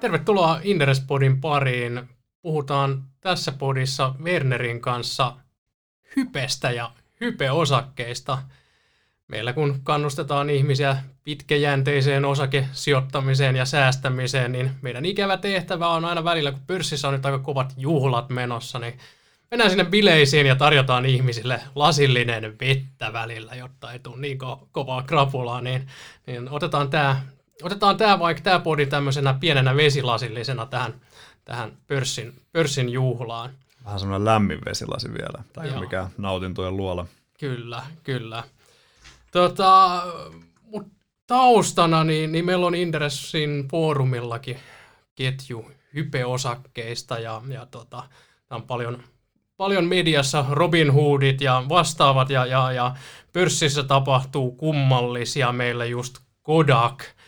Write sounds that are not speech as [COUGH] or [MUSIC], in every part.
Tervetuloa Inderespodin pariin. Puhutaan tässä podissa Wernerin kanssa hypestä ja hypeosakkeista. Meillä kun kannustetaan ihmisiä pitkäjänteiseen osakesijoittamiseen ja säästämiseen, niin meidän ikävä tehtävä on aina välillä, kun pörssissä on nyt aika kovat juhlat menossa, niin mennään sinne bileisiin ja tarjotaan ihmisille lasillinen vettä välillä, jotta ei tule niin ko- kovaa krapulaa, niin, niin otetaan tämä otetaan tää vaikka tämä podi tämmöisenä pienenä vesilasillisena tähän, tähän pörssin, pörssin juhlaan. Vähän semmoinen lämmin vesilasi vielä, tai Joo. mikä nautintojen luola. Kyllä, kyllä. Tota, mut taustana niin, niin meillä on Inderessin foorumillakin ketju hypeosakkeista ja, ja tota, on paljon, paljon mediassa Robin Hoodit ja vastaavat ja, ja, ja pörssissä tapahtuu kummallisia meillä just Kodak –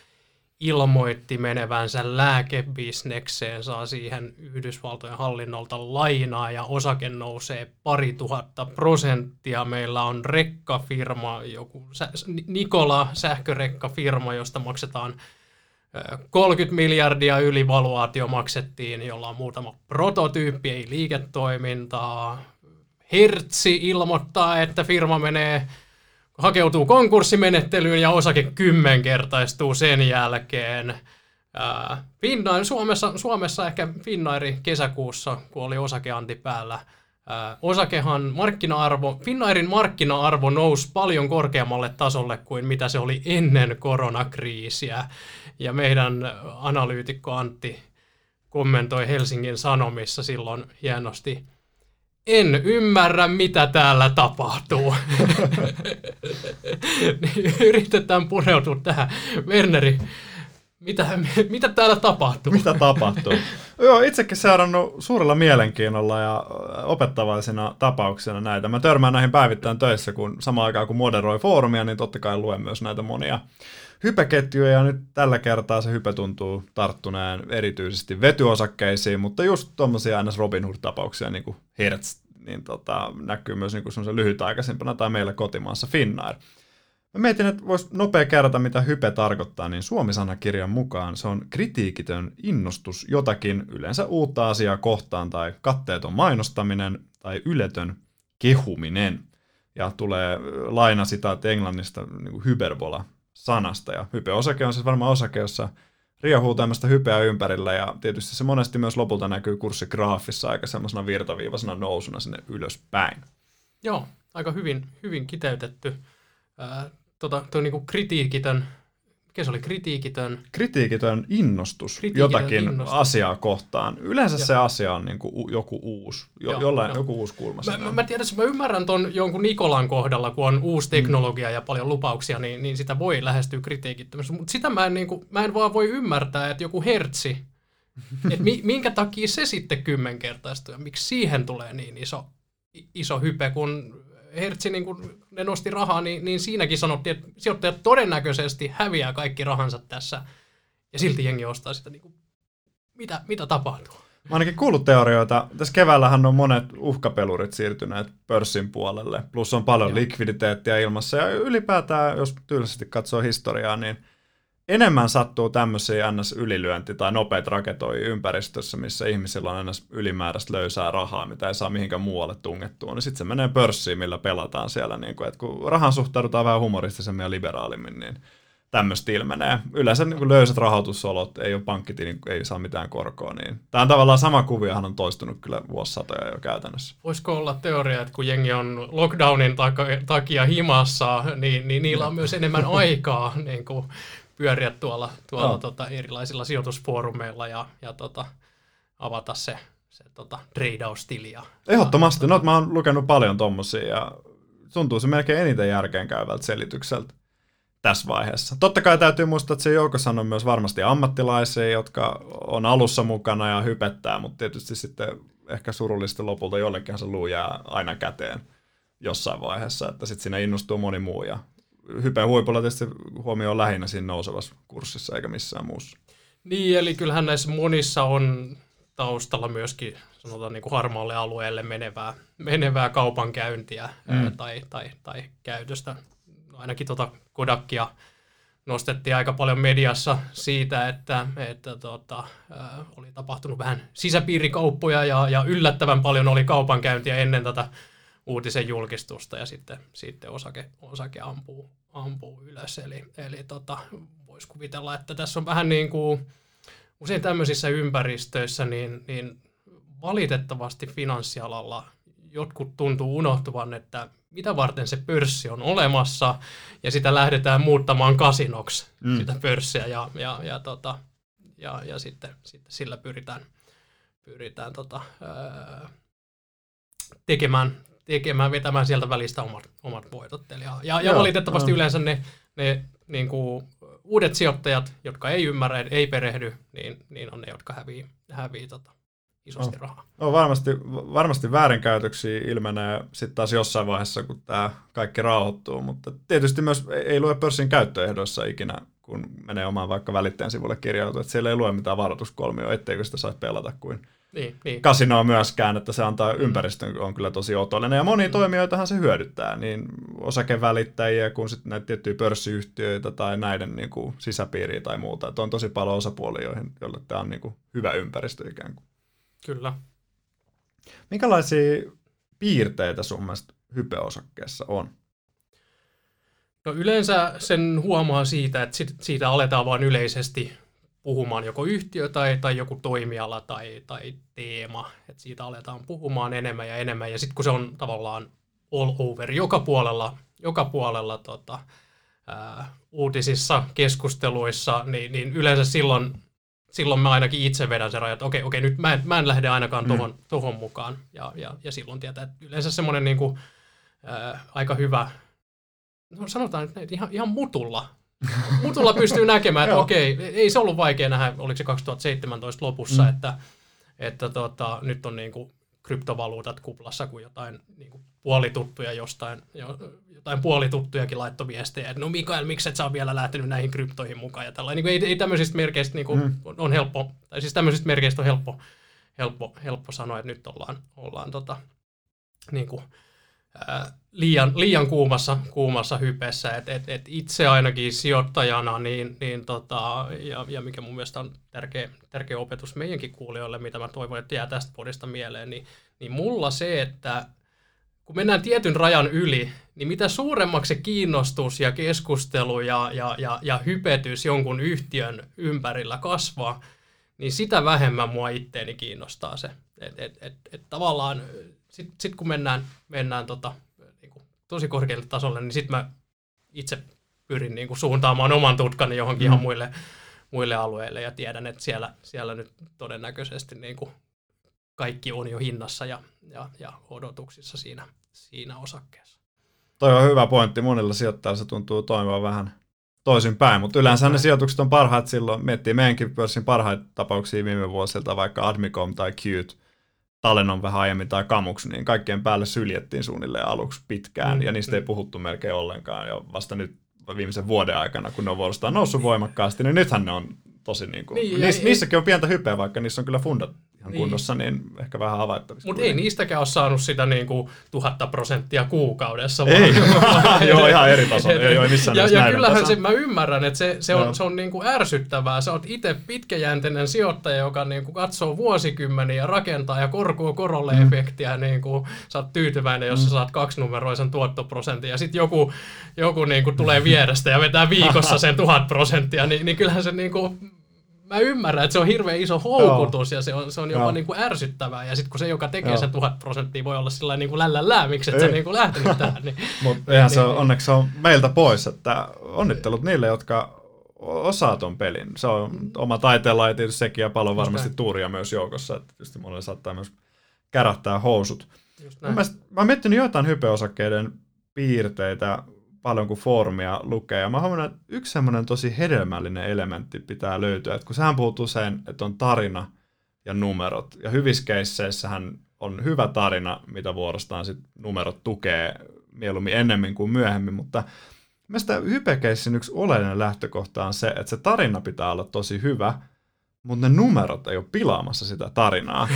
ilmoitti menevänsä lääkebisnekseen, saa siihen Yhdysvaltojen hallinnolta lainaa ja osake nousee pari tuhatta prosenttia. Meillä on rekkafirma, joku Nikola sähkörekkafirma, josta maksetaan 30 miljardia ylivaluaatio maksettiin, jolla on muutama prototyyppi, ei liiketoimintaa. Hertsi ilmoittaa, että firma menee hakeutuu konkurssimenettelyyn ja osake kymmenkertaistuu sen jälkeen. Finnair, Suomessa, Suomessa ehkä Finnairin kesäkuussa, kun oli osakeanti päällä, osakehan markkina-arvo, Finnairin markkina-arvo nousi paljon korkeammalle tasolle kuin mitä se oli ennen koronakriisiä. Ja meidän analyytikko Antti kommentoi Helsingin Sanomissa silloin hienosti, en ymmärrä, mitä täällä tapahtuu. [LAUGHS] Niin yritetään pureutua tähän. Werneri, mitä, [LAUGHS] mitä täällä tapahtuu? Mitä tapahtuu? [LAUGHS] Joo, itsekin seurannut suurella mielenkiinnolla ja opettavaisena tapauksena näitä. Mä törmään näihin päivittäin töissä, kun samaan aikaan kun moderoi foorumia, niin totta kai luen myös näitä monia hypeketjuja, ja nyt tällä kertaa se hype tuntuu tarttuneen erityisesti vetyosakkeisiin, mutta just tuommoisia aina Robin Hood-tapauksia, niin kuin Hertz, niin tota, näkyy myös niin kuin lyhytaikaisempana tai meillä kotimaassa Finnair. Mä mietin, että voisi nopea kerrata, mitä hype tarkoittaa, niin Suomi-sanakirjan mukaan se on kritiikitön innostus jotakin yleensä uutta asiaa kohtaan tai katteeton mainostaminen tai yletön kehuminen. Ja tulee laina sitä englannista niin kuin hyperbola-sanasta. Ja hype-osake on siis varmaan osake, jossa riehuu tämmöistä hypeä ympärillä ja tietysti se monesti myös lopulta näkyy kurssigraafissa aika semmoisena virtaviivaisena nousuna sinne ylöspäin. Joo, aika hyvin, hyvin kiteytetty. Tota, tuo niinku kritiikitön mikä se oli, kritiikitön? Kritiikitön innostus kritiikitön jotakin innostus. asiaa kohtaan. Yleensä ja. se asia on niin kuin joku uusi, jo, Joo, jollain, jo. joku uusi kulma. Mä, mä, mä tiedän, mä ymmärrän ton jonkun Nikolan kohdalla, kun on uusi mm. teknologia mm. ja paljon lupauksia, niin, niin sitä voi lähestyä kritiikittömästi. Mutta sitä mä en, niin kuin, mä en vaan voi ymmärtää, että joku hertsi, että mi, [LAUGHS] minkä takia se sitten kymmenkertaistuu ja miksi siihen tulee niin iso, iso hype, kun Hertzi, niin kun ne nosti rahaa, niin, niin siinäkin sanottiin, että sijoittajat todennäköisesti häviää kaikki rahansa tässä, ja silti jengi ostaa sitä. Niin kuin, mitä, mitä tapahtuu? Mä ainakin kuullut teorioita. Tässä keväällähän on monet uhkapelurit siirtyneet pörssin puolelle, plus on paljon Joo. likviditeettiä ilmassa, ja ylipäätään, jos tyylisesti katsoo historiaa, niin – enemmän sattuu tämmöisiä ns. ylilyönti- tai nopeita raketoja ympäristössä, missä ihmisillä on ns. ylimääräistä löysää rahaa, mitä ei saa mihinkään muualle tungettua, niin sitten se menee pörssiin, millä pelataan siellä. Niin kun, että kun rahan suhtaudutaan vähän humoristisemmin ja liberaalimmin, niin tämmöistä ilmenee. Yleensä niin löysät rahoitusolot, ei ole pankkitili, ei saa mitään korkoa. Niin. Tämä on tavallaan sama kuviohan on toistunut kyllä vuosisatoja jo käytännössä. Voisiko olla teoria, että kun jengi on lockdownin takia himassa, niin, niin niillä on myös enemmän aikaa [LAUGHS] niin kuin pyöriä tuolla, tuolla no. tota, erilaisilla sijoitusfoorumeilla ja, ja tota, avata se, se tota, treidaustili. Ja, Ehdottomasti. No, mä oon lukenut paljon tommosia ja tuntuu se melkein eniten järkeenkäyvältä selitykseltä tässä vaiheessa. Totta kai täytyy muistaa, että se joukossa on myös varmasti ammattilaisia, jotka on alussa mukana ja hypettää, mutta tietysti sitten ehkä surullisesti lopulta jollekin se luu jää aina käteen jossain vaiheessa, että sitten siinä innostuu moni muu ja hype huipulla tietysti huomio on lähinnä siinä nousevassa kurssissa eikä missään muussa. Niin, eli kyllähän näissä monissa on taustalla myöskin sanotaan niin kuin harmaalle alueelle menevää, menevää kaupankäyntiä mm. tai, tai, tai käytöstä. Ainakin tuota Kodakia nostettiin aika paljon mediassa siitä, että, että tota, oli tapahtunut vähän sisäpiirikauppoja ja, ja yllättävän paljon oli kaupankäyntiä ennen tätä uutisen julkistusta ja sitten, sitten osake, osake ampuu, ampuu ylös. Eli, eli tota, voisi kuvitella, että tässä on vähän niin kuin usein tämmöisissä ympäristöissä, niin, niin valitettavasti finanssialalla jotkut tuntuu unohtuvan, että mitä varten se pörssi on olemassa, ja sitä lähdetään muuttamaan kasinoksi, mm. sitä pörssiä, ja, ja, ja, tota, ja, ja sitten, sitten sillä pyritään, pyritään tota, ää, tekemään, tekemään, vetämään sieltä välistä omat, omat voitot. Ja, ja, ja valitettavasti no. yleensä ne, ne niin kuin, uudet sijoittajat, jotka ei ymmärrä, ei perehdy, niin, niin on ne, jotka hävii, hävii tota, isosti no. rahaa. No, varmasti, varmasti väärinkäytöksiä ilmenee sitten taas jossain vaiheessa, kun tämä kaikki rauhoittuu, mutta tietysti myös ei lue pörssin käyttöehdoissa ikinä, kun menee omaan vaikka välittäjän sivulle kirjautua, että siellä ei lue mitään varoituskolmioa, etteikö sitä saisi pelata kuin niin, niin. kasinoa myöskään, että se antaa ympäristön on kyllä tosi otollinen. Ja monia mm. toimijoitahan se hyödyttää, niin osakevälittäjiä kuin sitten näitä tiettyjä pörssiyhtiöitä tai näiden niin kuin, sisäpiiriä tai muuta. Että on tosi paljon osapuolia, joihin, joille tämä on niin kuin, hyvä ympäristö ikään kuin. Kyllä. Minkälaisia piirteitä sun mielestä hypeosakkeessa on? No yleensä sen huomaa siitä, että siitä aletaan vain yleisesti puhumaan joko yhtiö tai, tai joku toimiala tai, tai teema. Että siitä aletaan puhumaan enemmän ja enemmän. Ja sitten kun se on tavallaan all over joka puolella, joka puolella tota, ää, uutisissa, keskusteluissa, niin, niin yleensä silloin silloin mä ainakin itse vedän sen rajan, että okei, okei, nyt mä en, mä en lähde ainakaan tuohon, mm. tohon mukaan. Ja, ja, ja silloin tietää, että yleensä semmoinen niin kuin, aika hyvä, no sanotaan että ihan, ihan mutulla. Mutulla pystyy näkemään, että okei, ei se ollut vaikea nähdä, oliko se 2017 lopussa, mm. että, että tota, nyt on niin kuin kryptovaluutat kuplassa, kuin jotain niin kuin puolituttuja jostain, jotain puolituttujakin laittoi viestejä, että no Mikael, miksi et sä ole vielä lähtenyt näihin kryptoihin mukaan ja tällainen. Niin ei, ei tämmöisistä merkeistä niin kuin, mm. on helppo, tai siis tämmöisistä merkeistä on helppo, helppo, helppo sanoa, että nyt ollaan, ollaan tota, niin kuin, liian, liian kuumassa, kuumassa hypessä, että et, et itse ainakin sijoittajana, niin, niin tota, ja, ja mikä mun mielestä on tärkeä, tärkeä opetus meidänkin kuulijoille, mitä mä toivon, että jää tästä podista mieleen, niin, niin mulla se, että kun mennään tietyn rajan yli, niin mitä suuremmaksi kiinnostus ja keskustelu ja, ja, ja, ja hypetys jonkun yhtiön ympärillä kasvaa, niin sitä vähemmän mua itteeni kiinnostaa se. Et, et, et, et tavallaan sitten sit kun mennään, mennään tota, niinku, tosi korkealle tasolle, niin sitten mä itse pyrin niinku, suuntaamaan oman tutkani johonkin mm. ihan muille, muille alueille ja tiedän, että siellä, siellä nyt todennäköisesti niinku, kaikki on jo hinnassa ja, ja, ja odotuksissa siinä, siinä osakkeessa. Toi on hyvä pointti. Monilla sijoittajilla se tuntuu toimivan vähän toisinpäin, mutta yleensä ne sijoitukset on parhaat silloin. Miettii meidänkin pörssin parhaita tapauksia viime vuosilta, vaikka Admicom tai Qt, Talenon vähän aiemmin tai Kamux, niin kaikkien päälle syljettiin suunnilleen aluksi pitkään, mm, ja niistä mm. ei puhuttu melkein ollenkaan, ja vasta nyt viimeisen vuoden aikana, kun ne on vuorostaan noussut voimakkaasti, niin nythän ne on tosi niin kuin, niin, niissä, ei, niissäkin on pientä hypeä, vaikka niissä on kyllä fundat ihan niin. kunnossa, niin ehkä vähän havaittavissa. Mutta ei niistäkään ole saanut sitä niin kuin tuhatta prosenttia kuukaudessa. Ei, [LAUGHS] joo, ihan eri taso. ei ole missään ja, ja kyllähän se, mä ymmärrän, että se, se on, se on niin kuin ärsyttävää. Sä oot itse pitkäjänteinen sijoittaja, joka niin kuin katsoo vuosikymmeniä ja rakentaa ja korkoo korolle mm. efektiä. Niin kuin, sä oot tyytyväinen, jos mm. sä saat kaksinumeroisen tuottoprosentin ja sitten joku, joku niin kuin tulee vierestä ja vetää viikossa sen tuhat prosenttia, niin, niin kyllähän se niin kuin mä ymmärrän, että se on hirveän iso houkutus Joo. ja se on, se on jopa niin kuin ärsyttävää. Ja sitten kun se, joka tekee Joo. sen tuhat prosenttia, voi olla sillä niin kuin lällällää, miksi et sä niin kuin lähtenyt tähän. Niin, [LAUGHS] Mutta eihän niin, se on, onneksi se on meiltä pois, että onnittelut niille, jotka osaa ton pelin. Se on oma taiteella ja tietysti sekin ja paljon varmasti tuuria myös joukossa, että tietysti monelle saattaa myös kärähtää housut. Mä, mä oon miettinyt jotain hypeosakkeiden piirteitä, paljon kuin foorumia lukee. Ja mä huomaan, että yksi semmoinen tosi hedelmällinen elementti pitää löytyä, että kun sähän puhut usein, että on tarina ja numerot. Ja hyvissä keisseissähän on hyvä tarina, mitä vuorostaan sit numerot tukee mieluummin ennemmin kuin myöhemmin, mutta Mielestäni hypekeissin yksi oleellinen lähtökohta on se, että se tarina pitää olla tosi hyvä, mutta ne numerot ei ole pilaamassa sitä tarinaa.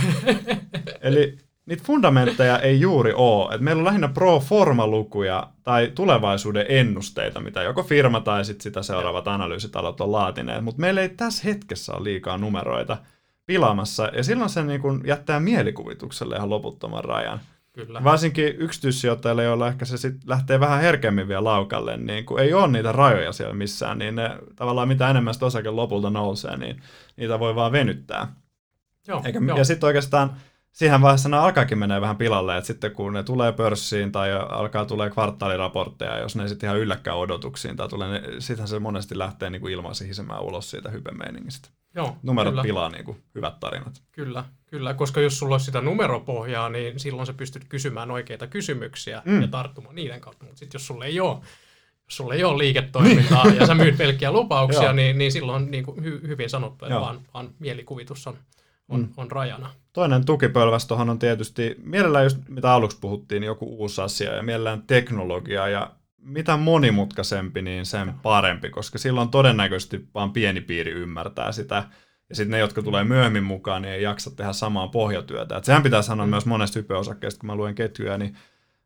[LAUGHS] Eli niitä fundamentteja ei juuri ole. Et meillä on lähinnä pro forma-lukuja tai tulevaisuuden ennusteita, mitä joko firma tai sit sitä seuraavat analyysitalot on laatineet. Mutta meillä ei tässä hetkessä ole liikaa numeroita pilaamassa, ja silloin se niin kun jättää mielikuvitukselle ihan loputtoman rajan. Kyllä. Varsinkin yksityissijoittajille, joilla ehkä se sit lähtee vähän herkemmin vielä laukalle, niin kun ei ole niitä rajoja siellä missään, niin ne tavallaan mitä enemmän sitä osake lopulta nousee, niin niitä voi vaan venyttää. Joo, Eikä, joo. ja sitten oikeastaan siihen vaiheessa ne alkaakin menee vähän pilalle, että sitten kun ne tulee pörssiin tai alkaa tulee kvartaaliraportteja, jos ne ei sitten ihan ylläkään odotuksiin tai tulee, niin sittenhän se monesti lähtee niin kuin ilmaisin hisemään ulos siitä hypemeiningistä. Joo, Numerot kyllä. pilaa niin kuin hyvät tarinat. Kyllä, kyllä, koska jos sulla olisi sitä numeropohjaa, niin silloin sä pystyt kysymään oikeita kysymyksiä Mm. ja tarttumaan niiden kautta. Mutta sitten jos sulla ei ole, jos sulla ei ole liiketoimintaa ja sä myyt pelkkiä lupauksia, [LAUGHS] niin, niin silloin on niin kuin hy, hyvin sanottu, että vaan, vaan mielikuvitus on, on, Mm. on rajana. Toinen tukipölväs tuohon on tietysti, mielellään just mitä aluksi puhuttiin, niin joku uusi asia ja mielellään teknologia ja mitä monimutkaisempi, niin sen parempi, koska silloin todennäköisesti vaan pieni piiri ymmärtää sitä. Ja sitten ne, jotka tulee myöhemmin mukaan, niin ei jaksa tehdä samaa pohjatyötä. Et sehän pitää sanoa Mm. myös monesta hypeosakkeesta, kun mä luen ketjuja, niin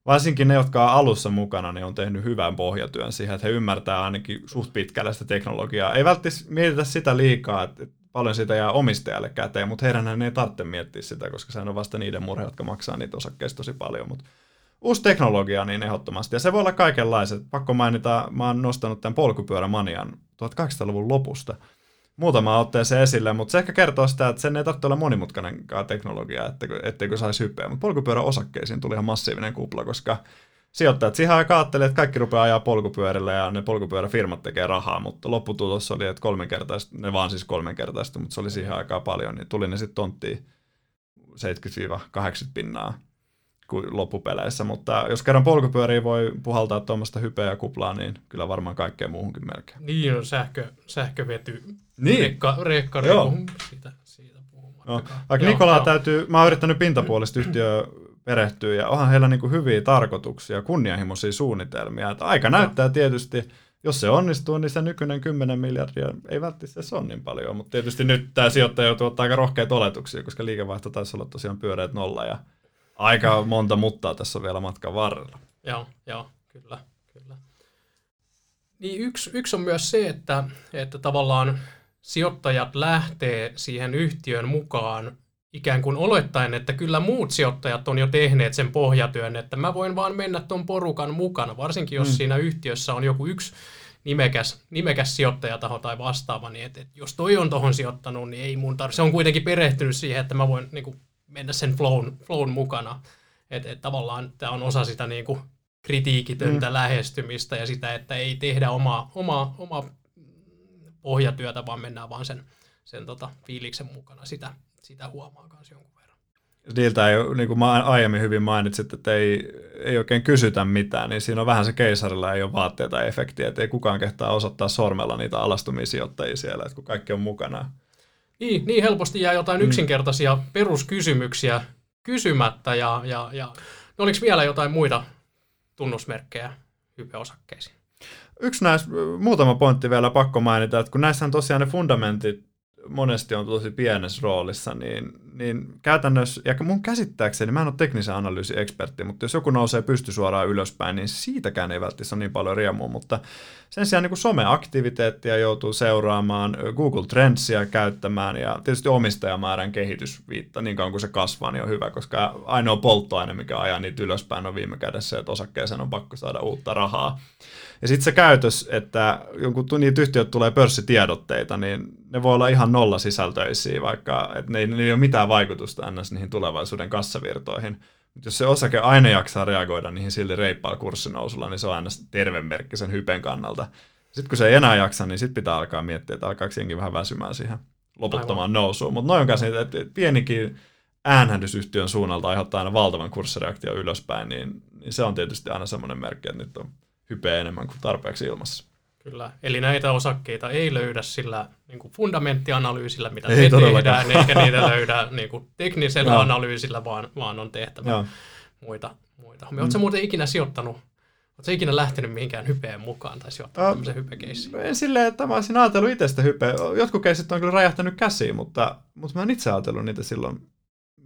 varsinkin ne, jotka on alussa mukana, niin on tehnyt hyvän pohjatyön siihen, että he ymmärtää ainakin suht pitkälle sitä teknologiaa. Ei välttämättä mietitä sitä liikaa, että paljon siitä jää omistajalle käteen, mutta heidän ei tarvitse miettiä sitä, koska sehän on vasta niiden murhe, jotka maksaa niitä osakkeista tosi paljon. Mutta uusi teknologia niin ehdottomasti, ja se voi olla kaikenlaiset. Pakko mainita, mä oon nostanut tämän polkupyörämanian 1800-luvun lopusta muutama otteeseen esille, mutta se ehkä kertoo sitä, että sen ei tarvitse olla monimutkainenkaan teknologia, etteikö, etteikö saisi hypeä. Mutta polkupyöräosakkeisiin tuli ihan massiivinen kupla, koska sijoittajat siihen aikaan ajattelivat, että kaikki rupeaa ajaa polkupyörillä ja ne polkupyöräfirmat tekee rahaa, mutta lopputulos oli, että kolminkertaista, ne vaan siis kolminkertaista, mutta se oli siihen aikaan paljon, niin tuli ne sitten tonttiin 70-80 pinnaa kuin loppupeleissä, mutta jos kerran polkupyöriä voi puhaltaa tuommoista hypeä ja kuplaa, niin kyllä varmaan kaikkeen muuhunkin melkein. Niin on sähkö, sähkövety, Niin. rekka, rekka reku, siitä, siitä. No, vaikka Joo, Nikolaa täytyy, mä oon yrittänyt pintapuolista yhtiöä perehtyä ja onhan heillä niinku hyviä tarkoituksia, kunnianhimoisia suunnitelmia. Että aika näyttää tietysti, jos se onnistuu, niin se nykyinen 10 miljardia ei välttämättä se on niin paljon, mutta tietysti nyt tämä sijoittaja joutuu ottaa aika rohkeita oletuksia, koska liikevaihto taisi olla tosiaan pyöreät nolla ja aika monta muttaa tässä on vielä matkan varrella. Joo, joo, kyllä, kyllä. Niin yksi, yksi on myös se, että, että tavallaan sijoittajat lähtee siihen yhtiön mukaan ikään kuin olettaen, että kyllä muut sijoittajat on jo tehneet sen pohjatyön, että mä voin vaan mennä tuon porukan mukana, varsinkin jos Mm. siinä yhtiössä on joku yksi nimekäs, nimekäs sijoittajataho tai vastaava, niin että, että jos toi on tohon sijoittanut, niin ei mun tarvitse. Se on kuitenkin perehtynyt siihen, että mä voin niin kuin, mennä sen flown, flown mukana. Että et tavallaan tämä on osa sitä niin kuin, kritiikitöntä mm. lähestymistä ja sitä, että ei tehdä omaa, omaa, omaa pohjatyötä, vaan mennään vaan sen, sen tota, fiiliksen mukana. Sitä, sitä huomaa myös jonkun verran. Niiltä ei, niin kuin aiemmin hyvin mainitsit, että ei, ei oikein kysytä mitään, niin siinä on vähän se keisarilla, ei ole vaatteita efektiä, että ei kukaan kehtaa osoittaa sormella niitä alastumia sijoittajia siellä, että kun kaikki on mukana. Niin, niin helposti jää jotain Mm. yksinkertaisia peruskysymyksiä kysymättä ja, ja, ja no oliko vielä jotain muita tunnusmerkkejä hypeosakkeisiin? Yksi näistä, muutama pointti vielä pakko mainita, että kun näissä on tosiaan ne fundamentit monesti on tosi pienessä roolissa, niin, niin käytännössä, ja mun käsittääkseni, mä en ole teknisen analyysin ekspertti, mutta jos joku nousee pysty suoraan ylöspäin, niin siitäkään ei välttämättä ole niin paljon riemua, mutta sen sijaan niin someaktiviteettia joutuu seuraamaan, Google Trendsia käyttämään ja tietysti omistajamäärän kehitysviitta, niin kauan kuin se kasvaa, niin on hyvä, koska ainoa polttoaine, mikä ajaa niitä ylöspäin on viime kädessä, että osakkeeseen on pakko saada uutta rahaa. Ja sitten se käytös, että jonkun niitä yhtiöt tulee pörssitiedotteita, niin ne voi olla ihan nolla sisältöisiä, vaikka että ne, ei, ne ei ole mitään vaikutusta ns. niihin tulevaisuuden kassavirtoihin. Mutta jos se osake aina jaksaa reagoida niihin silti reippaalla kurssinousulla, niin se on aina terve merkki sen hypen kannalta. Sitten kun se ei enää jaksa, niin sitten pitää alkaa miettiä, että alkaako jenkin vähän väsymään siihen loputtomaan Aivan. nousuun. Mutta noin on kanssa, niitä, että pienikin äänhändysyhtiön suunnalta aiheuttaa aina valtavan kurssireaktio ylöspäin, niin, niin se on tietysti aina semmoinen merkki, että nyt on hypeä enemmän kuin tarpeeksi ilmassa. Kyllä. Eli näitä osakkeita ei löydä sillä niin kuin fundamenttianalyysillä, mitä Ei me todellakaan. tehdään, eikä niitä löydä niin kuin teknisellä Joo. analyysillä, vaan, vaan on tehtävä Joo. muita. muita. Mm. Oletko muuten ikinä sijoittanut, oletko ikinä lähtenyt mihinkään hypeen mukaan tai sijoittanut Ö, tämmöisen hypekeissiin? En silleen, että mä olisin ajatellut itse sitä hypeä. Jotkut keisit on kyllä räjähtänyt käsiin, mutta, mutta mä en itse ajatellut niitä silloin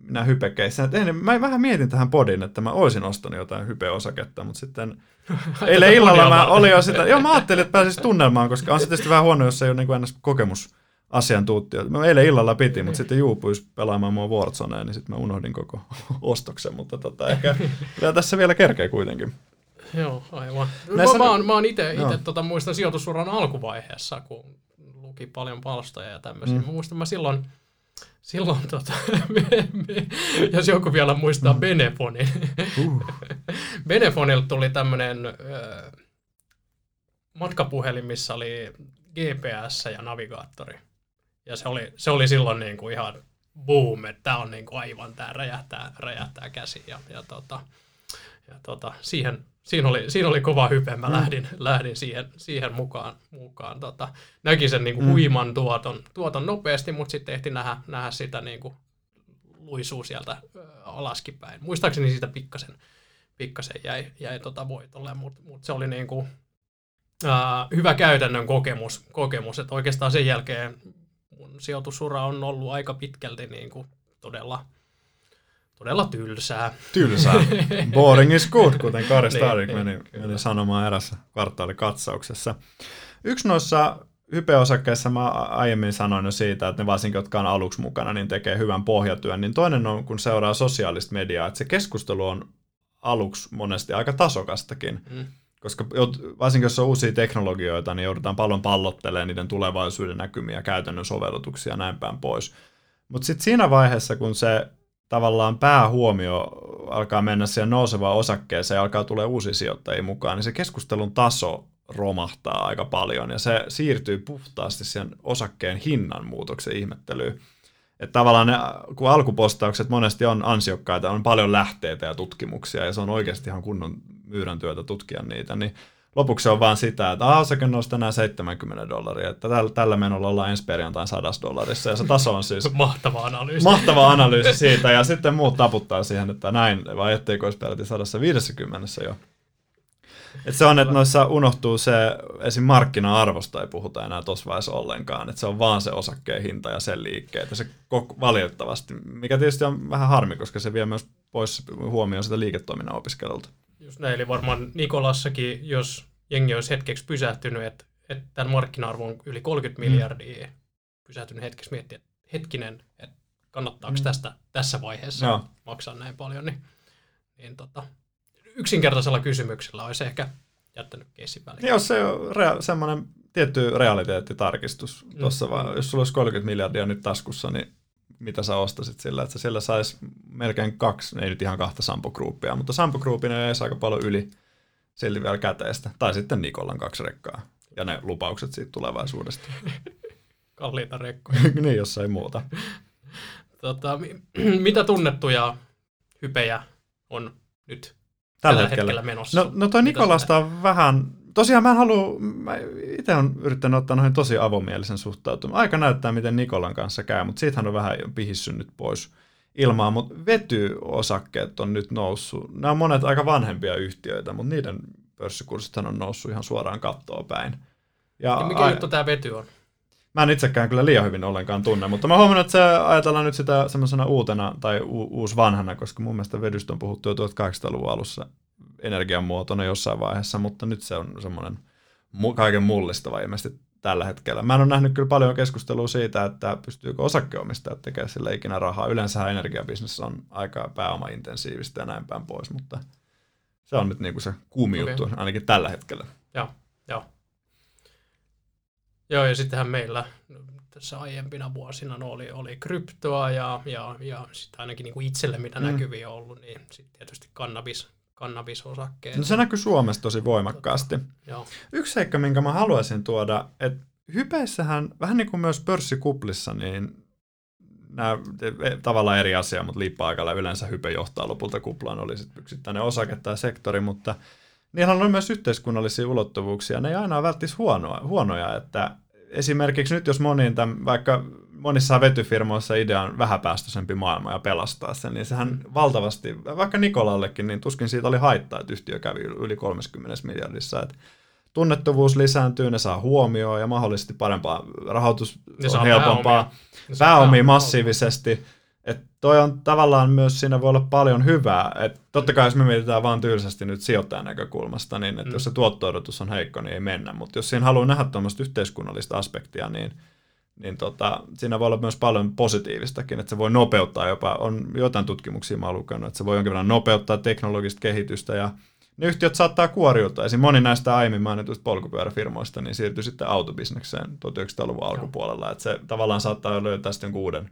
minä hypekeissä. Mä vähän mietin tähän podin, että mä olisin ostanut jotain hypeosaketta, mutta sitten [LAUGHS] eilen illalla mä olin jo sitä, joo mä ajattelin, että pääsis tunnelmaan, koska on se tietysti vähän huono, jos ei ole niin kuin kokemus asiantuntija. Mä eilen illalla piti, mutta sitten juupuisi pelaamaan mua Warzoneen, niin sitten mä unohdin koko [LAUGHS] ostoksen, mutta tota, ehkä [LAUGHS] tässä vielä kerkee kuitenkin. Joo, aivan. Näissä... Mä, mä, oon, mä oon itse, tota, muistan sijoitusuran alkuvaiheessa, kun luki paljon palstoja ja tämmöisiä. Mm. Mä muistan, mä silloin, silloin tota, [LAUGHS] me, me, jos joku vielä muistaa mm. Benefonin. Uh. [LAUGHS] Benefonilta tuli tämmöinen äh, matkapuhelin, missä oli GPS ja navigaattori. Ja se oli, se oli silloin niin kuin ihan boom, että tämä on niin kuin aivan, tämä räjähtää, räjähtää käsi. Ja, ja, tota, ja tota, siihen, siinä, oli, siinä oli kova hype, mä mm. lähdin, lähdin siihen, siihen mukaan. mukaan tota, näki sen niin kuin mm. huiman tuoton, tuoton nopeasti, mutta sitten ehti nähdä, nähdä sitä niin kuin luisuu sieltä alaskin Muistaakseni siitä pikkasen, pikkasen jäi, jäi tota voitolle, mutta mut se oli niin kuin, ää, hyvä käytännön kokemus, kokemus, että oikeastaan sen jälkeen mun sijoitusura on ollut aika pitkälti niin kuin todella, todella tylsää. Tylsää. Boring is good, kuten Kari [LAUGHS] niin, Starik niin, meni, meni sanomaan erässä kvartaalikatsauksessa. Yksi noissa hypeosakkeissa mä aiemmin sanoin jo siitä, että ne varsinkin, jotka on aluksi mukana, niin tekee hyvän pohjatyön. Niin toinen on, kun seuraa sosiaalista mediaa, että se keskustelu on aluksi monesti aika tasokastakin. Mm koska varsinkin jos on uusia teknologioita, niin joudutaan paljon pallottelemaan niiden tulevaisuuden näkymiä, käytännön sovellutuksia ja näin päin pois. Mutta sitten siinä vaiheessa, kun se tavallaan päähuomio alkaa mennä siihen nousevaan osakkeeseen ja alkaa tulee uusia sijoittajia mukaan, niin se keskustelun taso romahtaa aika paljon ja se siirtyy puhtaasti siihen osakkeen hinnan muutoksen ihmettelyyn. Että tavallaan ne, kun alkupostaukset monesti on ansiokkaita, on paljon lähteitä ja tutkimuksia ja se on oikeasti ihan kunnon myyrän työtä tutkia niitä, niin lopuksi se on vaan sitä, että ah, osake nousi tänään 70 dollaria, että tällä, tällä menolla ollaan ensi perjantain 100 dollarissa, ja se taso on siis... [LAUGHS] mahtava analyysi. Mahtava analyysi siitä, ja sitten muut taputtaa siihen, että näin, vai etteikö olisi peräti 150 jo. Et se on, että noissa unohtuu se, esim. markkina-arvosta ei puhuta enää tuossa vaiheessa ollenkaan, että se on vaan se osakkeen hinta ja sen liikkeet, ja se valitettavasti, mikä tietysti on vähän harmi, koska se vie myös pois huomioon sitä liiketoiminnan opiskelulta. Just näin, eli varmaan Nikolassakin, jos jengi olisi hetkeksi pysähtynyt, että, että tämän markkina-arvo on yli 30 mm. miljardia, pysähtynyt hetkeksi miettiä, että hetkinen, että kannattaako mm. tästä tässä vaiheessa no. maksaa näin paljon, niin, niin tota, yksinkertaisella kysymyksellä olisi ehkä jättänyt keissin väliin. Jos se on rea- semmoinen tietty realiteettitarkistus mm. tuossa vaan, jos sulla olisi 30 miljardia nyt taskussa, niin mitä sä ostasit sillä, että siellä saisi melkein kaksi, ei nyt ihan kahta Sampo Groupia, mutta Sampo Groupin ei aika paljon yli silti vielä käteistä. Tai sitten Nikolan kaksi rekkaa ja ne lupaukset siitä tulevaisuudesta. [LAUGHS] Kalliita rekkoja. [LAUGHS] niin, jos ei muuta. tota, [CLEARS THROAT] mitä tunnettuja hypejä on nyt tällä, tällä hetkellä. hetkellä menossa? No, no toi Nikolasta on vähän tosiaan mä en halua, mä itse olen yrittänyt ottaa noihin tosi avomielisen suhtautumisen. Aika näyttää, miten Nikolan kanssa käy, mutta siitähän on vähän pihissynyt pois ilmaa, mutta vetyosakkeet on nyt noussut. Nämä on monet aika vanhempia yhtiöitä, mutta niiden pörssikurssithan on noussut ihan suoraan kattoa päin. Ja, ja mikä a- juttu tämä vety on? Mä en itsekään kyllä liian hyvin ollenkaan tunne, mutta mä huomannut, että se ajatellaan nyt sitä semmoisena uutena tai u- uus vanhana, koska mun mielestä vedystä on puhuttu jo 1800-luvun alussa energiamuotona jossain vaiheessa, mutta nyt se on semmoinen kaiken mullistava ilmeisesti tällä hetkellä. Mä en ole nähnyt kyllä paljon keskustelua siitä, että pystyykö osakkeenomistajat tekemään sillä ikinä rahaa. Yleensä energiabisnes on aika pääomaintensiivistä ja näin päin pois, mutta se on nyt niin kuin se kuumi okay. juttu, ainakin tällä hetkellä. Joo, joo. Joo, ja sittenhän meillä tässä aiempina vuosina no oli, oli kryptoa ja, ja, ja sitten ainakin niin kuin itselle mitä mm. näkyviä on ollut, niin sitten tietysti kannabis, kannabisosakkeet. No se näkyy Suomessa tosi voimakkaasti. Joo. Yksi seikka, minkä mä haluaisin tuoda, että hypeissähän, vähän niin kuin myös pörssikuplissa, niin nämä e, tavallaan eri asia, mutta liippa-aikalla yleensä hype johtaa lopulta kuplaan, oli sitten yksittäinen osake tai sektori, mutta niillä on myös yhteiskunnallisia ulottuvuuksia. Ne ei aina välttis huonoa, huonoja, että esimerkiksi nyt jos moniin, tämän, vaikka monissa vetyfirmoissa idea on vähäpäästöisempi maailma ja pelastaa sen, niin sehän mm. valtavasti, vaikka Nikolallekin, niin tuskin siitä oli haittaa, että yhtiö kävi yli 30 miljardissa. Että tunnettuvuus lisääntyy, ne saa huomioon ja mahdollisesti parempaa rahoitus ne on helpompaa, pääomia, pääomia massiivisesti. Et toi on tavallaan myös, siinä voi olla paljon hyvää. Et totta kai jos me mietitään vaan tylsästi nyt sijoittajan näkökulmasta, niin että mm. jos se tuotto on heikko, niin ei mennä. Mutta jos siinä haluaa nähdä tuommoista yhteiskunnallista aspektia, niin, niin tota, siinä voi olla myös paljon positiivistakin, että se voi nopeuttaa jopa, on jotain tutkimuksia mä lukenut, että se voi jonkin verran nopeuttaa teknologista kehitystä ja ne yhtiöt saattaa kuoriutua. Esimerkiksi moni näistä aiemmin mainituista polkupyöräfirmoista niin siirtyi sitten autobisnekseen 1900-luvun alkupuolella. Että se tavallaan saattaa löytää sitten uuden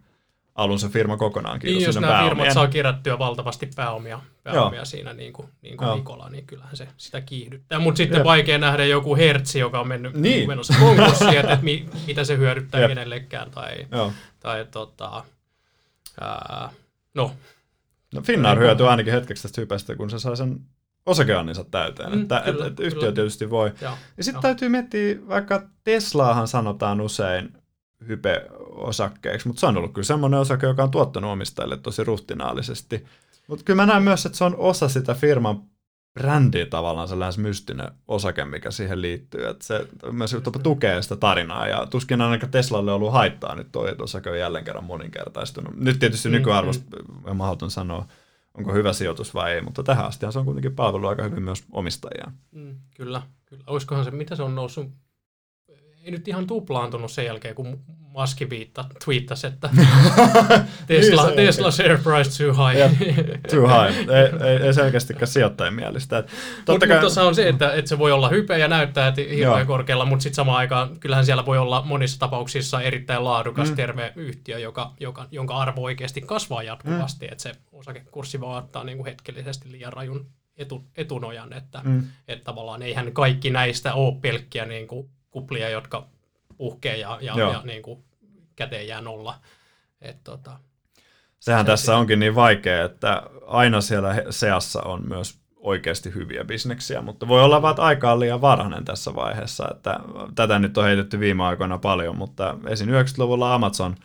alun se firma kokonaankin. Niin, jos nämä pääomien. firmat saa kerättyä valtavasti pääomia, pääomia siinä, niin kuin, niin kuin Nikola, niin kyllähän se sitä kiihdyttää. Mutta sitten Jep. vaikea nähdä joku Hertzi, joka on mennyt niin. menossa konkurssiin, että, että mi, mitä se hyödyttää Jep. kenellekään. Tai, tai tota, ää, no. no Finnair hyötyy ainakin hetkeksi tästä hypästä, kun se saa sen osakeanninsa täyteen. Mm, että, kyllä, et, et yhtiö kyllä. tietysti voi. Joo, ja sitten täytyy miettiä, vaikka Teslaahan sanotaan usein hype-osakkeeksi, mutta se on ollut kyllä semmoinen osake, joka on tuottanut omistajille tosi ruhtinaallisesti. Mutta kyllä mä näen myös, että se on osa sitä firman brändiä tavallaan sellainen mystinen osake, mikä siihen liittyy. Että se myös tukee sitä tarinaa ja tuskin ainakaan Teslalle on ollut haittaa nyt toi, että osake on jälleen kerran moninkertaistunut. Nyt tietysti mm, nykyarvosta mm. mahdoton sanoa, onko hyvä sijoitus vai ei, mutta tähän asti se on kuitenkin palvelu aika hyvin myös omistajia. Mm, kyllä, kyllä. Olisikohan se, mitä se on noussut ei nyt ihan tuplaantunut sen jälkeen, kun Maski viitta, twiittasi, että [LAUGHS] Tesla, niin Tesla share price too high. Yeah, too high. Ei, ei, ei selkeästikään sijoittajien mielestä. Mutta kai... tuossa on se, että, että se voi olla hype ja näyttää, että hirveän korkealla, mutta sitten samaan aikaan kyllähän siellä voi olla monissa tapauksissa erittäin laadukas, mm. terve yhtiö, joka, joka, jonka arvo oikeasti kasvaa jatkuvasti, mm. että se osakekurssi voi ottaa niin kuin hetkellisesti liian rajun etu, etunojan, että, mm. että tavallaan eihän kaikki näistä ole pelkkiä niin kuin kuplia, jotka puhkee ja, ja, ja niin kuin käteen jää nolla. Et, tota, Sehän se tässä siinä. onkin niin vaikea, että aina siellä seassa on myös oikeasti hyviä bisneksiä, mutta voi olla vaan, että aika on liian varhainen tässä vaiheessa. Että tätä nyt on heitetty viime aikoina paljon, mutta esim. 90-luvulla Amazon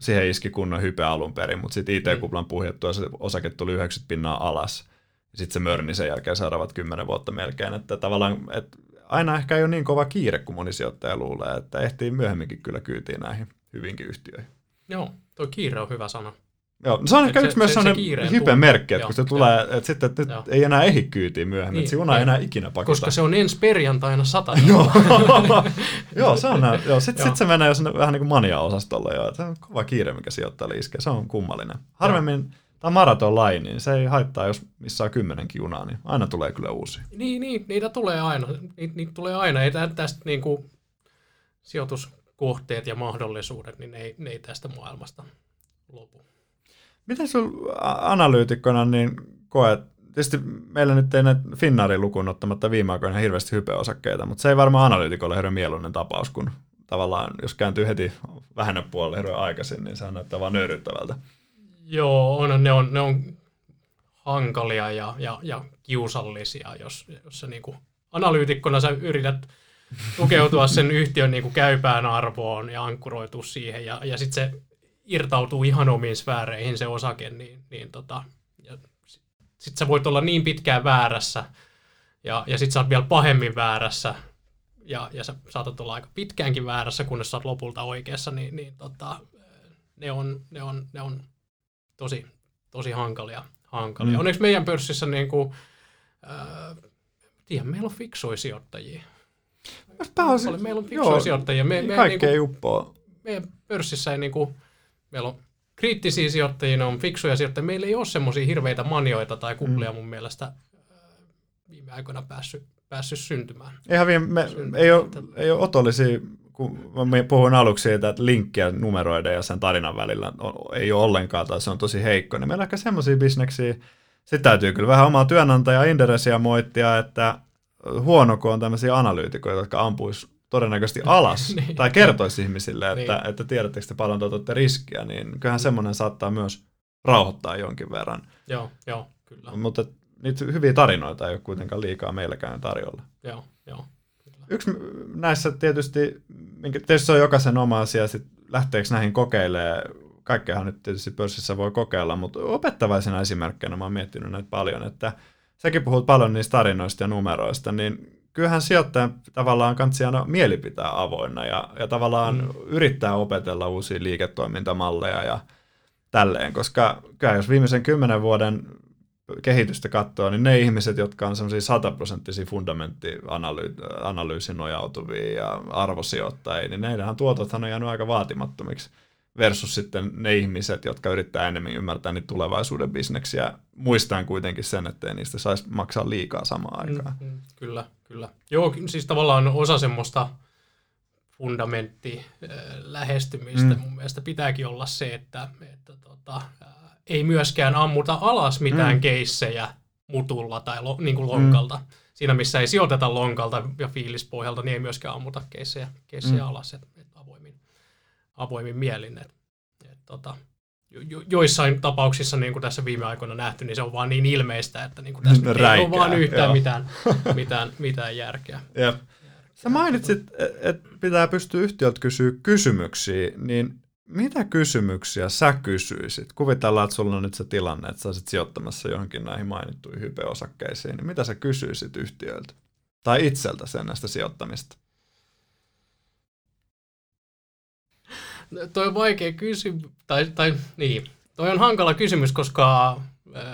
siihen iski kunnon hype alun perin, mutta sitten IT-kuplan puhjettua se osake tuli 90 pinnaa alas. Sitten se mörni sen jälkeen seuraavat 10 vuotta melkein. Että tavallaan, että aina ehkä ei ole niin kova kiire kuin moni sijoittaja luulee, että ehtii myöhemminkin kyllä kyytiin näihin hyvinkin yhtiöihin. Joo, tuo kiire on hyvä sana. Joo, no se on ehkä yksi myös sellainen hypemerkki, että kun se tulee, että sitten että nyt joo. ei enää ehdi kyytiin myöhemmin, niin, että se juna ei enää ikinä pakota. Koska se on ensi perjantaina sata. [LAUGHS] joo, joo, se on joo. Sitten sit se menee jo sinne vähän niin kuin mania-osastolle jo, että se on kova kiire, mikä sijoittaja iskee, se on kummallinen. Harvemmin, joo tämä maraton laji, niin se ei haittaa, jos missä on kymmenenkin junaa, niin aina tulee kyllä uusi. Niin, niin niitä tulee aina. Niitä, niitä tulee aina. Ei tästä niin kuin, sijoituskohteet ja mahdollisuudet, niin ne ei, ne ei tästä maailmasta lopu. Miten sinulla analyytikkona niin koet, tietysti meillä nyt ei näitä Finnaarin lukuun ottamatta viime aikoina hirveästi hypeosakkeita, mutta se ei varmaan analyytikolle hirveän mieluinen tapaus, kun tavallaan jos kääntyy heti vähennä puolelle hirveän aikaisin, niin se näyttää vaan nöyryttävältä. Joo, on, ne, on, ne on hankalia ja, ja, ja kiusallisia, jos, jos sä niin kuin analyytikkona sä yrität tukeutua sen yhtiön niin kuin käypään arvoon ja ankkuroitua siihen, ja, ja sitten se irtautuu ihan omiin sfääreihin se osake, niin, niin tota, sitten sä voit olla niin pitkään väärässä, ja, ja sitten sä oot vielä pahemmin väärässä, ja, ja sä saatat olla aika pitkäänkin väärässä, kunnes sä oot lopulta oikeassa, niin, niin tota, ne, on, ne, on, ne on tosi, tosi hankalia. hankalia. Mm. Onneksi meidän pörssissä niin kuin, äh, tiedän, meillä on fiksuja sijoittajia. Pääosin, meillä on fiksuja joo, sijoittajia. Me, me, kaikkea niin kuin, Meidän pörssissä ei niin kuin, meillä on kriittisiä sijoittajia, ne on fiksuja sijoittajia. Meillä ei ole semmoisia hirveitä manioita tai kuplia mm. mun mielestä viime aikoina päässyt, päässyt syntymään. Eihän viime, me, ei, ole, ei ole otollisia kun mä puhuin aluksi siitä, että linkkiä numeroiden ja sen tarinan välillä on, ei ole ollenkaan tai se on tosi heikko, niin meillä on ehkä semmoisia bisneksiä, sitten täytyy kyllä vähän omaa työnantajaa Inderesiä moittia, että huono, kun on tämmöisiä analyytikoita, jotka ampuisi todennäköisesti [LAUGHS] alas niin. tai kertoisi ihmisille, että, niin. että tiedättekö te paljon tuotatte riskiä, niin kyllähän semmoinen saattaa myös rauhoittaa jonkin verran. Joo, joo, kyllä. Mutta niitä hyviä tarinoita ei ole kuitenkaan liikaa meilläkään tarjolla. Joo, joo. Yksi näissä tietysti, minkä tietysti on jokaisen oma asia, sit lähteekö näihin kokeilemaan, kaikkeahan nyt tietysti pörssissä voi kokeilla, mutta opettavaisena esimerkkinä mä oon miettinyt näitä paljon, että säkin puhut paljon niistä tarinoista ja numeroista, niin kyllähän sijoittajan tavallaan kansi aina mielipitää avoinna ja, ja tavallaan mm. yrittää opetella uusia liiketoimintamalleja ja, tälleen, koska kyllä jos viimeisen kymmenen vuoden kehitystä katsoo, niin ne ihmiset, jotka on semmoisia sataprosenttisia fundamenttianalyysin nojautuvia ja arvosijoittajia, niin neidänhän tuotothan on jäänyt aika vaatimattomiksi versus sitten ne ihmiset, jotka yrittää enemmän ymmärtää niitä tulevaisuuden bisneksiä, muistaen kuitenkin sen, että niistä saisi maksaa liikaa samaan mm, aikaan. Mm, mm, kyllä, kyllä. Joo, siis tavallaan osa semmoista fundamentti lähestymistä mm. mun mielestä pitääkin olla se, että, että tota, ei myöskään ammuta alas mitään mm. keissejä mutulla tai lo, niin kuin lonkalta. Mm. Siinä, missä ei sijoiteta lonkalta ja fiilispohjalta, niin ei myöskään ammuta keissejä, keissejä mm. alas et, et avoimin, avoimin mielin. Et, et, tota, jo, joissain tapauksissa, niin kuin tässä viime aikoina nähty, niin se on vaan niin ilmeistä, että niin kuin tässä [LAUGHS] Räikää, ei ole vaan yhtään mitään, [LAUGHS] mitään, mitään järkeä. Jep. Sä mainitsit, että pitää pystyä yhtiöltä kysyä kysymyksiä, niin mitä kysymyksiä sä kysyisit? Kuvitellaan, että sulla on nyt se tilanne, että sä olisit sijoittamassa johonkin näihin mainittuihin hypeosakkeisiin, niin mitä sä kysyisit yhtiöiltä? Tai itseltä sen näistä sijoittamista? No, toi on vaikea kysymys, tai, tai niin, toi on hankala kysymys, koska äh,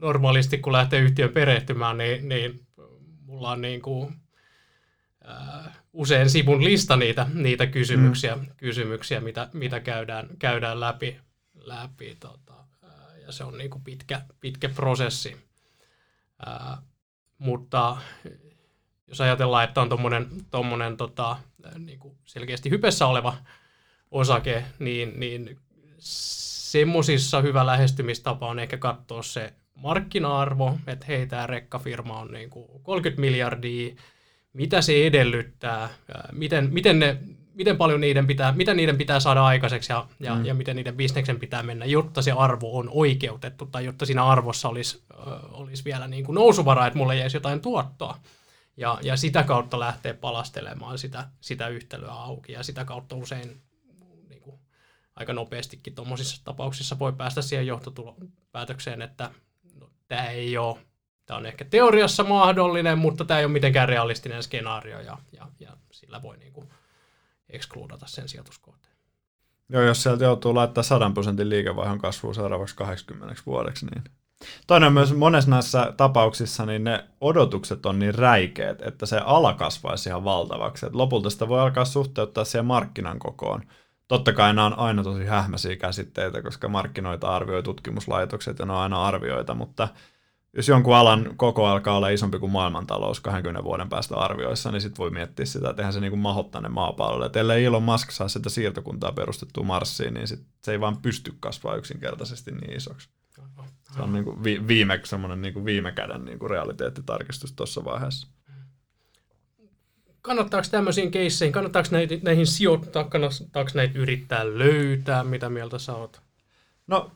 normaalisti kun lähtee yhtiön perehtymään, niin, niin mulla on niin kuin usein sivun lista niitä, niitä kysymyksiä, mm. kysymyksiä mitä, mitä käydään, käydään läpi. läpi tota, äh, ja se on niin kuin pitkä, pitkä prosessi. Äh, mutta jos ajatellaan, että on tuommoinen tommonen, tota, niin kuin selkeästi hypessä oleva osake, niin, niin semmoisissa hyvä lähestymistapa on ehkä katsoa se markkina-arvo, että hei, tämä rekkafirma on niin kuin 30 miljardia, mitä se edellyttää, miten, miten, ne, miten paljon niiden pitää, mitä niiden pitää saada aikaiseksi ja, ja, mm. ja miten niiden bisneksen pitää mennä, jotta se arvo on oikeutettu tai jotta siinä arvossa olisi, olisi vielä niin kuin nousuvara, että mulle jäisi jotain tuottoa. Ja, ja sitä kautta lähtee palastelemaan sitä, sitä yhtälöä auki ja sitä kautta usein niin kuin, aika nopeastikin tuommoisissa tapauksissa voi päästä siihen johtopäätökseen, että no, tämä ei ole Tämä on ehkä teoriassa mahdollinen, mutta tämä ei ole mitenkään realistinen skenaario ja, ja, ja sillä voi niin kuin ekskludata sen sijoituskohteen. Joo, jos sieltä joutuu laittaa 100 prosentin liikevaihdon kasvuun seuraavaksi 80 vuodeksi, niin Toinen myös monessa näissä tapauksissa niin ne odotukset on niin räikeät, että se ala kasvaisi ihan valtavaksi. Et lopulta sitä voi alkaa suhteuttaa siihen markkinan kokoon. Totta kai nämä on aina tosi hähmäisiä käsitteitä, koska markkinoita arvioi tutkimuslaitokset ja ne on aina arvioita, mutta jos jonkun alan koko alkaa olla isompi kuin maailmantalous 20 vuoden päästä arvioissa, niin sitten voi miettiä sitä, että eihän se niin mahottainen maapallo. Että ellei Elon Musk saa sitä siirtokuntaa perustettua Marsiin, niin sit se ei vaan pysty kasvaa yksinkertaisesti niin isoksi. Se on niin kuin vi- viime, semmoinen niin kuin viime käden niin kuin realiteettitarkistus tuossa vaiheessa. Kannattaako tämmöisiin keisseihin, kannattaako näihin, näihin sijoittaa, kannattaako näitä yrittää löytää, mitä mieltä sä oot? No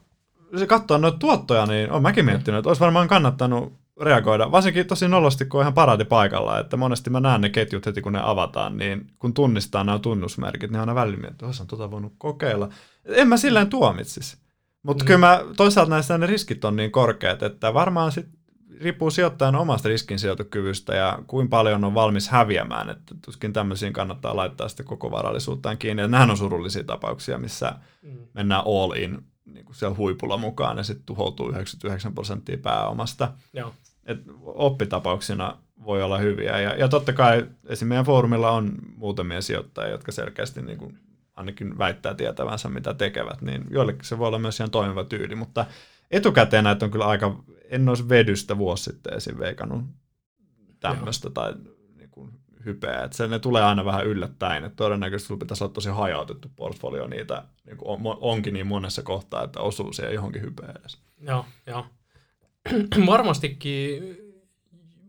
se katsoo noita tuottoja, niin on mäkin miettinyt, että olisi varmaan kannattanut reagoida. Varsinkin tosi nolosti, kun on ihan paraati paikalla, että monesti mä näen ne ketjut heti, kun ne avataan, niin kun tunnistaa nämä tunnusmerkit, niin aina välillä miettii, että tota voinut kokeilla. En mä silleen tuomitsisi. Mutta mm. kyllä mä, toisaalta näissä ne riskit on niin korkeat, että varmaan sit riippuu sijoittajan omasta riskinsijoitukyvystä ja kuinka paljon on valmis häviämään, että tuskin tämmöisiin kannattaa laittaa sitten koko varallisuuttaan kiinni. Ja nämähän on surullisia tapauksia, missä mm. mennään all in niin kuin siellä huipulla mukaan ja sitten tuhoutuu 99 prosenttia pääomasta. Joo. Et oppitapauksina voi olla hyviä. Ja, ja totta kai esim. meidän foorumilla on muutamia sijoittajia, jotka selkeästi niin kuin ainakin väittää tietävänsä, mitä tekevät, niin joillekin se voi olla myös ihan toimiva tyyli, mutta etukäteen näitä on kyllä aika, en olisi vedystä vuosi sitten esim. veikannut tämmöistä tai niin kuin hypeä. Että se ne tulee aina vähän yllättäen. Että todennäköisesti sulla pitäisi olla tosi hajautettu portfolio niitä, niin kuin on, onkin niin monessa kohtaa, että osuu siihen johonkin hypeen edes. Joo, joo. [CLEARS THROAT] Varmastikin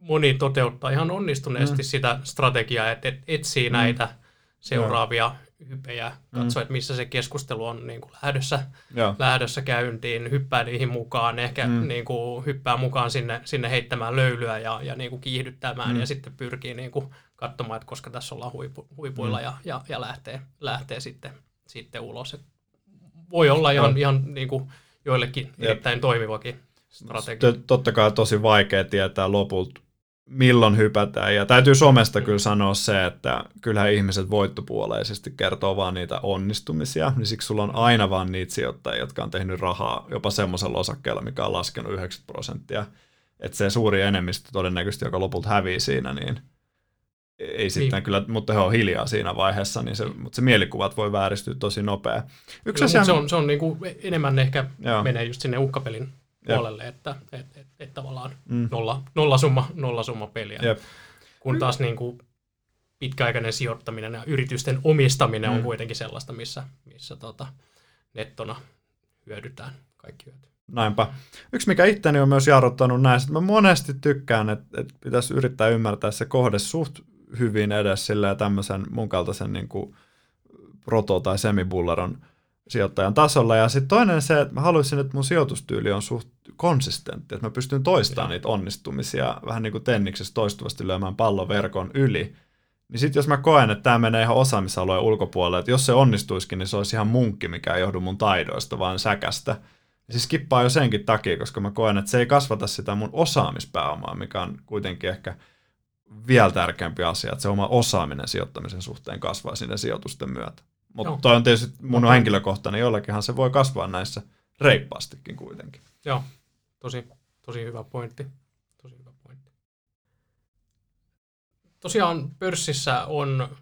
moni toteuttaa ihan onnistuneesti mm. sitä strategiaa, että etsii mm. näitä seuraavia hypejä, katsoa, mm. että missä se keskustelu on niin kuin lähdössä, lähdössä käyntiin, hyppää niihin mukaan, ehkä mm. niin kuin, hyppää mukaan sinne, sinne heittämään löylyä ja, ja niin kuin kiihdyttämään mm. ja sitten pyrkii niin kuin, katsomaan, että koska tässä ollaan huipu, huipuilla mm. ja, ja, ja lähtee, lähtee sitten, sitten ulos. Et voi olla ihan, ihan niin kuin joillekin erittäin toimivakin strategia. Totta kai tosi vaikea tietää lopulta, milloin hypätään. Ja täytyy somesta kyllä sanoa se, että kyllähän ihmiset voittopuoleisesti kertoo vaan niitä onnistumisia, niin siksi sulla on aina vaan niitä sijoittajia, jotka on tehnyt rahaa jopa semmoisella osakkeella, mikä on laskenut 90 prosenttia. Että se suuri enemmistö todennäköisesti, joka lopulta hävii siinä, niin ei sitten niin. kyllä, mutta he on hiljaa siinä vaiheessa, niin se, mutta se mielikuvat voi vääristyä tosi nopea. Yksi asia... Se on, se on niin kuin enemmän ehkä Joo. menee just sinne uhkapelin puolelle, Jep. että et, et, et tavallaan mm. nolla, nollasumma, nollasumma peliä. Jep. Kun taas niin kuin pitkäaikainen sijoittaminen ja yritysten omistaminen mm. on kuitenkin sellaista, missä, missä tota, nettona hyödytään kaikki hyöty. Näinpä. Yksi, mikä itteni on myös jarruttanut näistä, mä monesti tykkään, että, että pitäisi yrittää ymmärtää se kohde suht hyvin edes silleen tämmöisen mun kaltaisen niin kuin proto- tai semibullaron sijoittajan tasolla. Ja sitten toinen se, että mä haluaisin, että mun sijoitustyyli on suht konsistentti, että mä pystyn toistamaan niitä onnistumisia vähän niin kuin tenniksessä toistuvasti lyömään pallon verkon yli. Niin sitten jos mä koen, että tämä menee ihan osaamisalueen ulkopuolelle, että jos se onnistuisikin, niin se olisi ihan munkki, mikä ei johdu mun taidoista, vaan säkästä. Ja siis skippaa jo senkin takia, koska mä koen, että se ei kasvata sitä mun osaamispääomaa, mikä on kuitenkin ehkä vielä tärkeämpi asia, että se oma osaaminen sijoittamisen suhteen kasvaa sinne sijoitusten myötä. Mutta toi on tietysti mun no, henkilökohtainen, jollekinhan se voi kasvaa näissä reippaastikin kuitenkin. Joo, tosi, tosi hyvä pointti. Tosi hyvä pointti. Tosiaan pörssissä on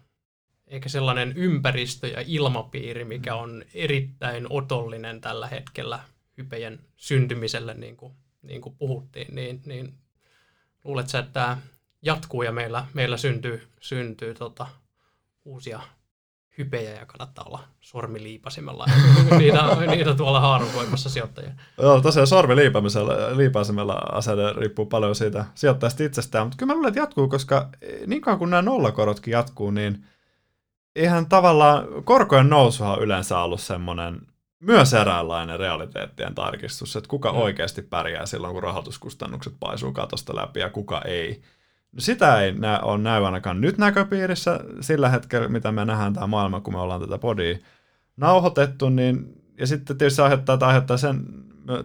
eikä sellainen ympäristö ja ilmapiiri, mikä on erittäin otollinen tällä hetkellä hypejen syntymiselle, niin kuin, niin kuin puhuttiin, niin, niin luuletko että jatkuu ja meillä, meillä syntyy, syntyy tota, uusia hypejä ja kannattaa olla sormiliipasimella. [LAUGHS] niitä, niitä tuolla haarukoimassa sijoittajia. Joo, tosiaan sormiliipaisimella asenne riippuu paljon siitä sijoittajasta itsestään, mutta kyllä mä luulen, että jatkuu, koska niin kauan kuin nämä nollakorotkin jatkuu, niin eihän tavallaan korkojen nousuhan on yleensä ollut semmoinen myös eräänlainen realiteettien tarkistus, että kuka mm. oikeasti pärjää silloin, kun rahoituskustannukset paisuu katosta läpi ja kuka ei. No sitä ei nä- ole näy ainakaan nyt näköpiirissä sillä hetkellä, mitä me nähdään tämä maailma, kun me ollaan tätä podia nauhoitettu, niin, ja sitten tietysti aiheuttaa, aiheuttaa sen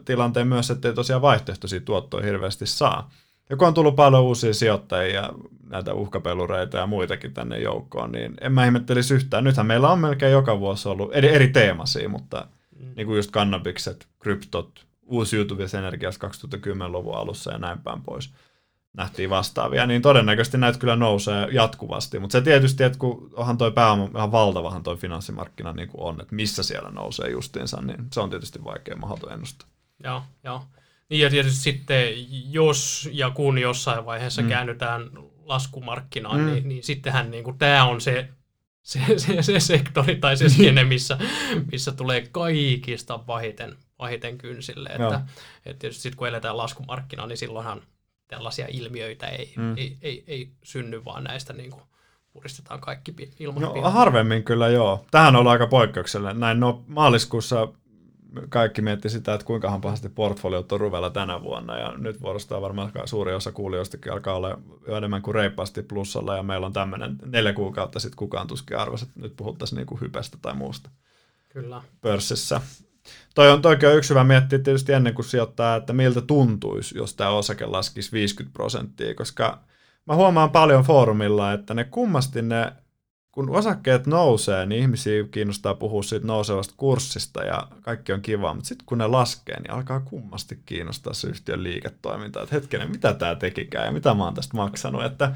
tilanteen myös, että ei tosiaan vaihtoehtoisia tuottoja hirveästi saa. Ja kun on tullut paljon uusia sijoittajia, näitä uhkapelureita ja muitakin tänne joukkoon, niin en mä ihmettelisi yhtään. Nythän meillä on melkein joka vuosi ollut eri, eri teemasia, mutta mm. niin kuin just kannabikset, kryptot, uusiutuvia energiasta 2010-luvun alussa ja näin päin pois nähtiin vastaavia, niin todennäköisesti näitä kyllä nousee jatkuvasti. Mutta se tietysti, että kun onhan toi pääoma ihan valtavahan toi finanssimarkkina niin kuin on, että missä siellä nousee justiinsa, niin se on tietysti vaikea mahdoton ennustaa. Joo, joo. Niin ja tietysti sitten, jos ja kun jossain vaiheessa mm. käännytään laskumarkkinaan, mm. niin, niin sittenhän niin kuin, tämä on se, se, se, se sektori tai se skene, [LAUGHS] missä, missä tulee kaikista pahiten, pahiten kynsille. Että, että tietysti sitten kun eletään laskumarkkinaa, niin silloinhan tällaisia ilmiöitä ei, mm. ei, ei, ei synny, vaan näistä niin kuin puristetaan kaikki ilman No harvemmin kyllä joo. Tähän on aika poikkeuksellinen. Näin no, maaliskuussa kaikki mietti sitä, että kuinka pahasti portfoliot on ruvella tänä vuonna, ja nyt vuorostaan varmaan suuri osa kuulijoistakin alkaa olla jo enemmän kuin reippaasti plussalla, ja meillä on tämmöinen neljä kuukautta sitten kukaan tuskin arvoisi, että nyt puhuttaisiin niin kuin hypestä tai muusta Kyllä. pörssissä. Toi on toki yksi hyvä miettiä tietysti ennen kuin sijoittaa, että miltä tuntuisi, jos tämä osake laskisi 50 prosenttia, koska mä huomaan paljon foorumilla, että ne kummasti ne, kun osakkeet nousee, niin ihmisiä kiinnostaa puhua siitä nousevasta kurssista ja kaikki on kiva, mutta sitten kun ne laskee, niin alkaa kummasti kiinnostaa se yhtiön liiketoiminta, että hetkinen, mitä tämä tekikään ja mitä mä oon tästä maksanut, että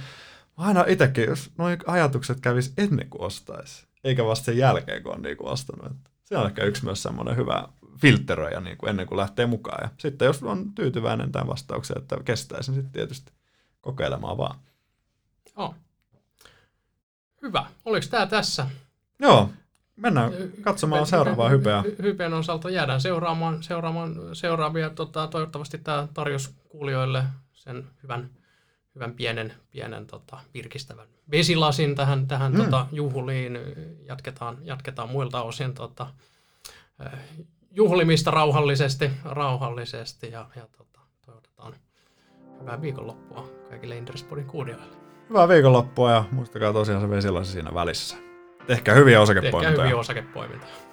aina itsekin, jos nuo ajatukset kävis ennen kuin ostaisi, eikä vasta sen jälkeen, kun on niin kuin ostanut. Että se on ehkä yksi myös semmoinen hyvä filtteröjä niin kuin ennen kuin lähtee mukaan. Ja sitten jos on tyytyväinen tämän vastaukseen, että kestäisi, niin sitten tietysti kokeilemaan vaan. Oh. Hyvä. Oliko tämä tässä? Joo. Mennään katsomaan hype, seuraavaa hypeä. Hypeen osalta jäädään seuraamaan, seuraamaan seuraavia. Tota, toivottavasti tämä tarjosi kuulijoille sen hyvän, hyvän pienen, pienen tota, virkistävän vesilasin tähän, tähän mm. tota, juhliin. Jatketaan, jatketaan muilta osin tota, juhlimista rauhallisesti, rauhallisesti ja, ja tota, toivotetaan hyvää viikonloppua kaikille Inderespodin kuulijoille. Hyvää viikonloppua ja muistakaa tosiaan se vesilasi siinä välissä. Tehkää hyviä osakepoimintoja. Tehkää hyviä osakepoimintoja.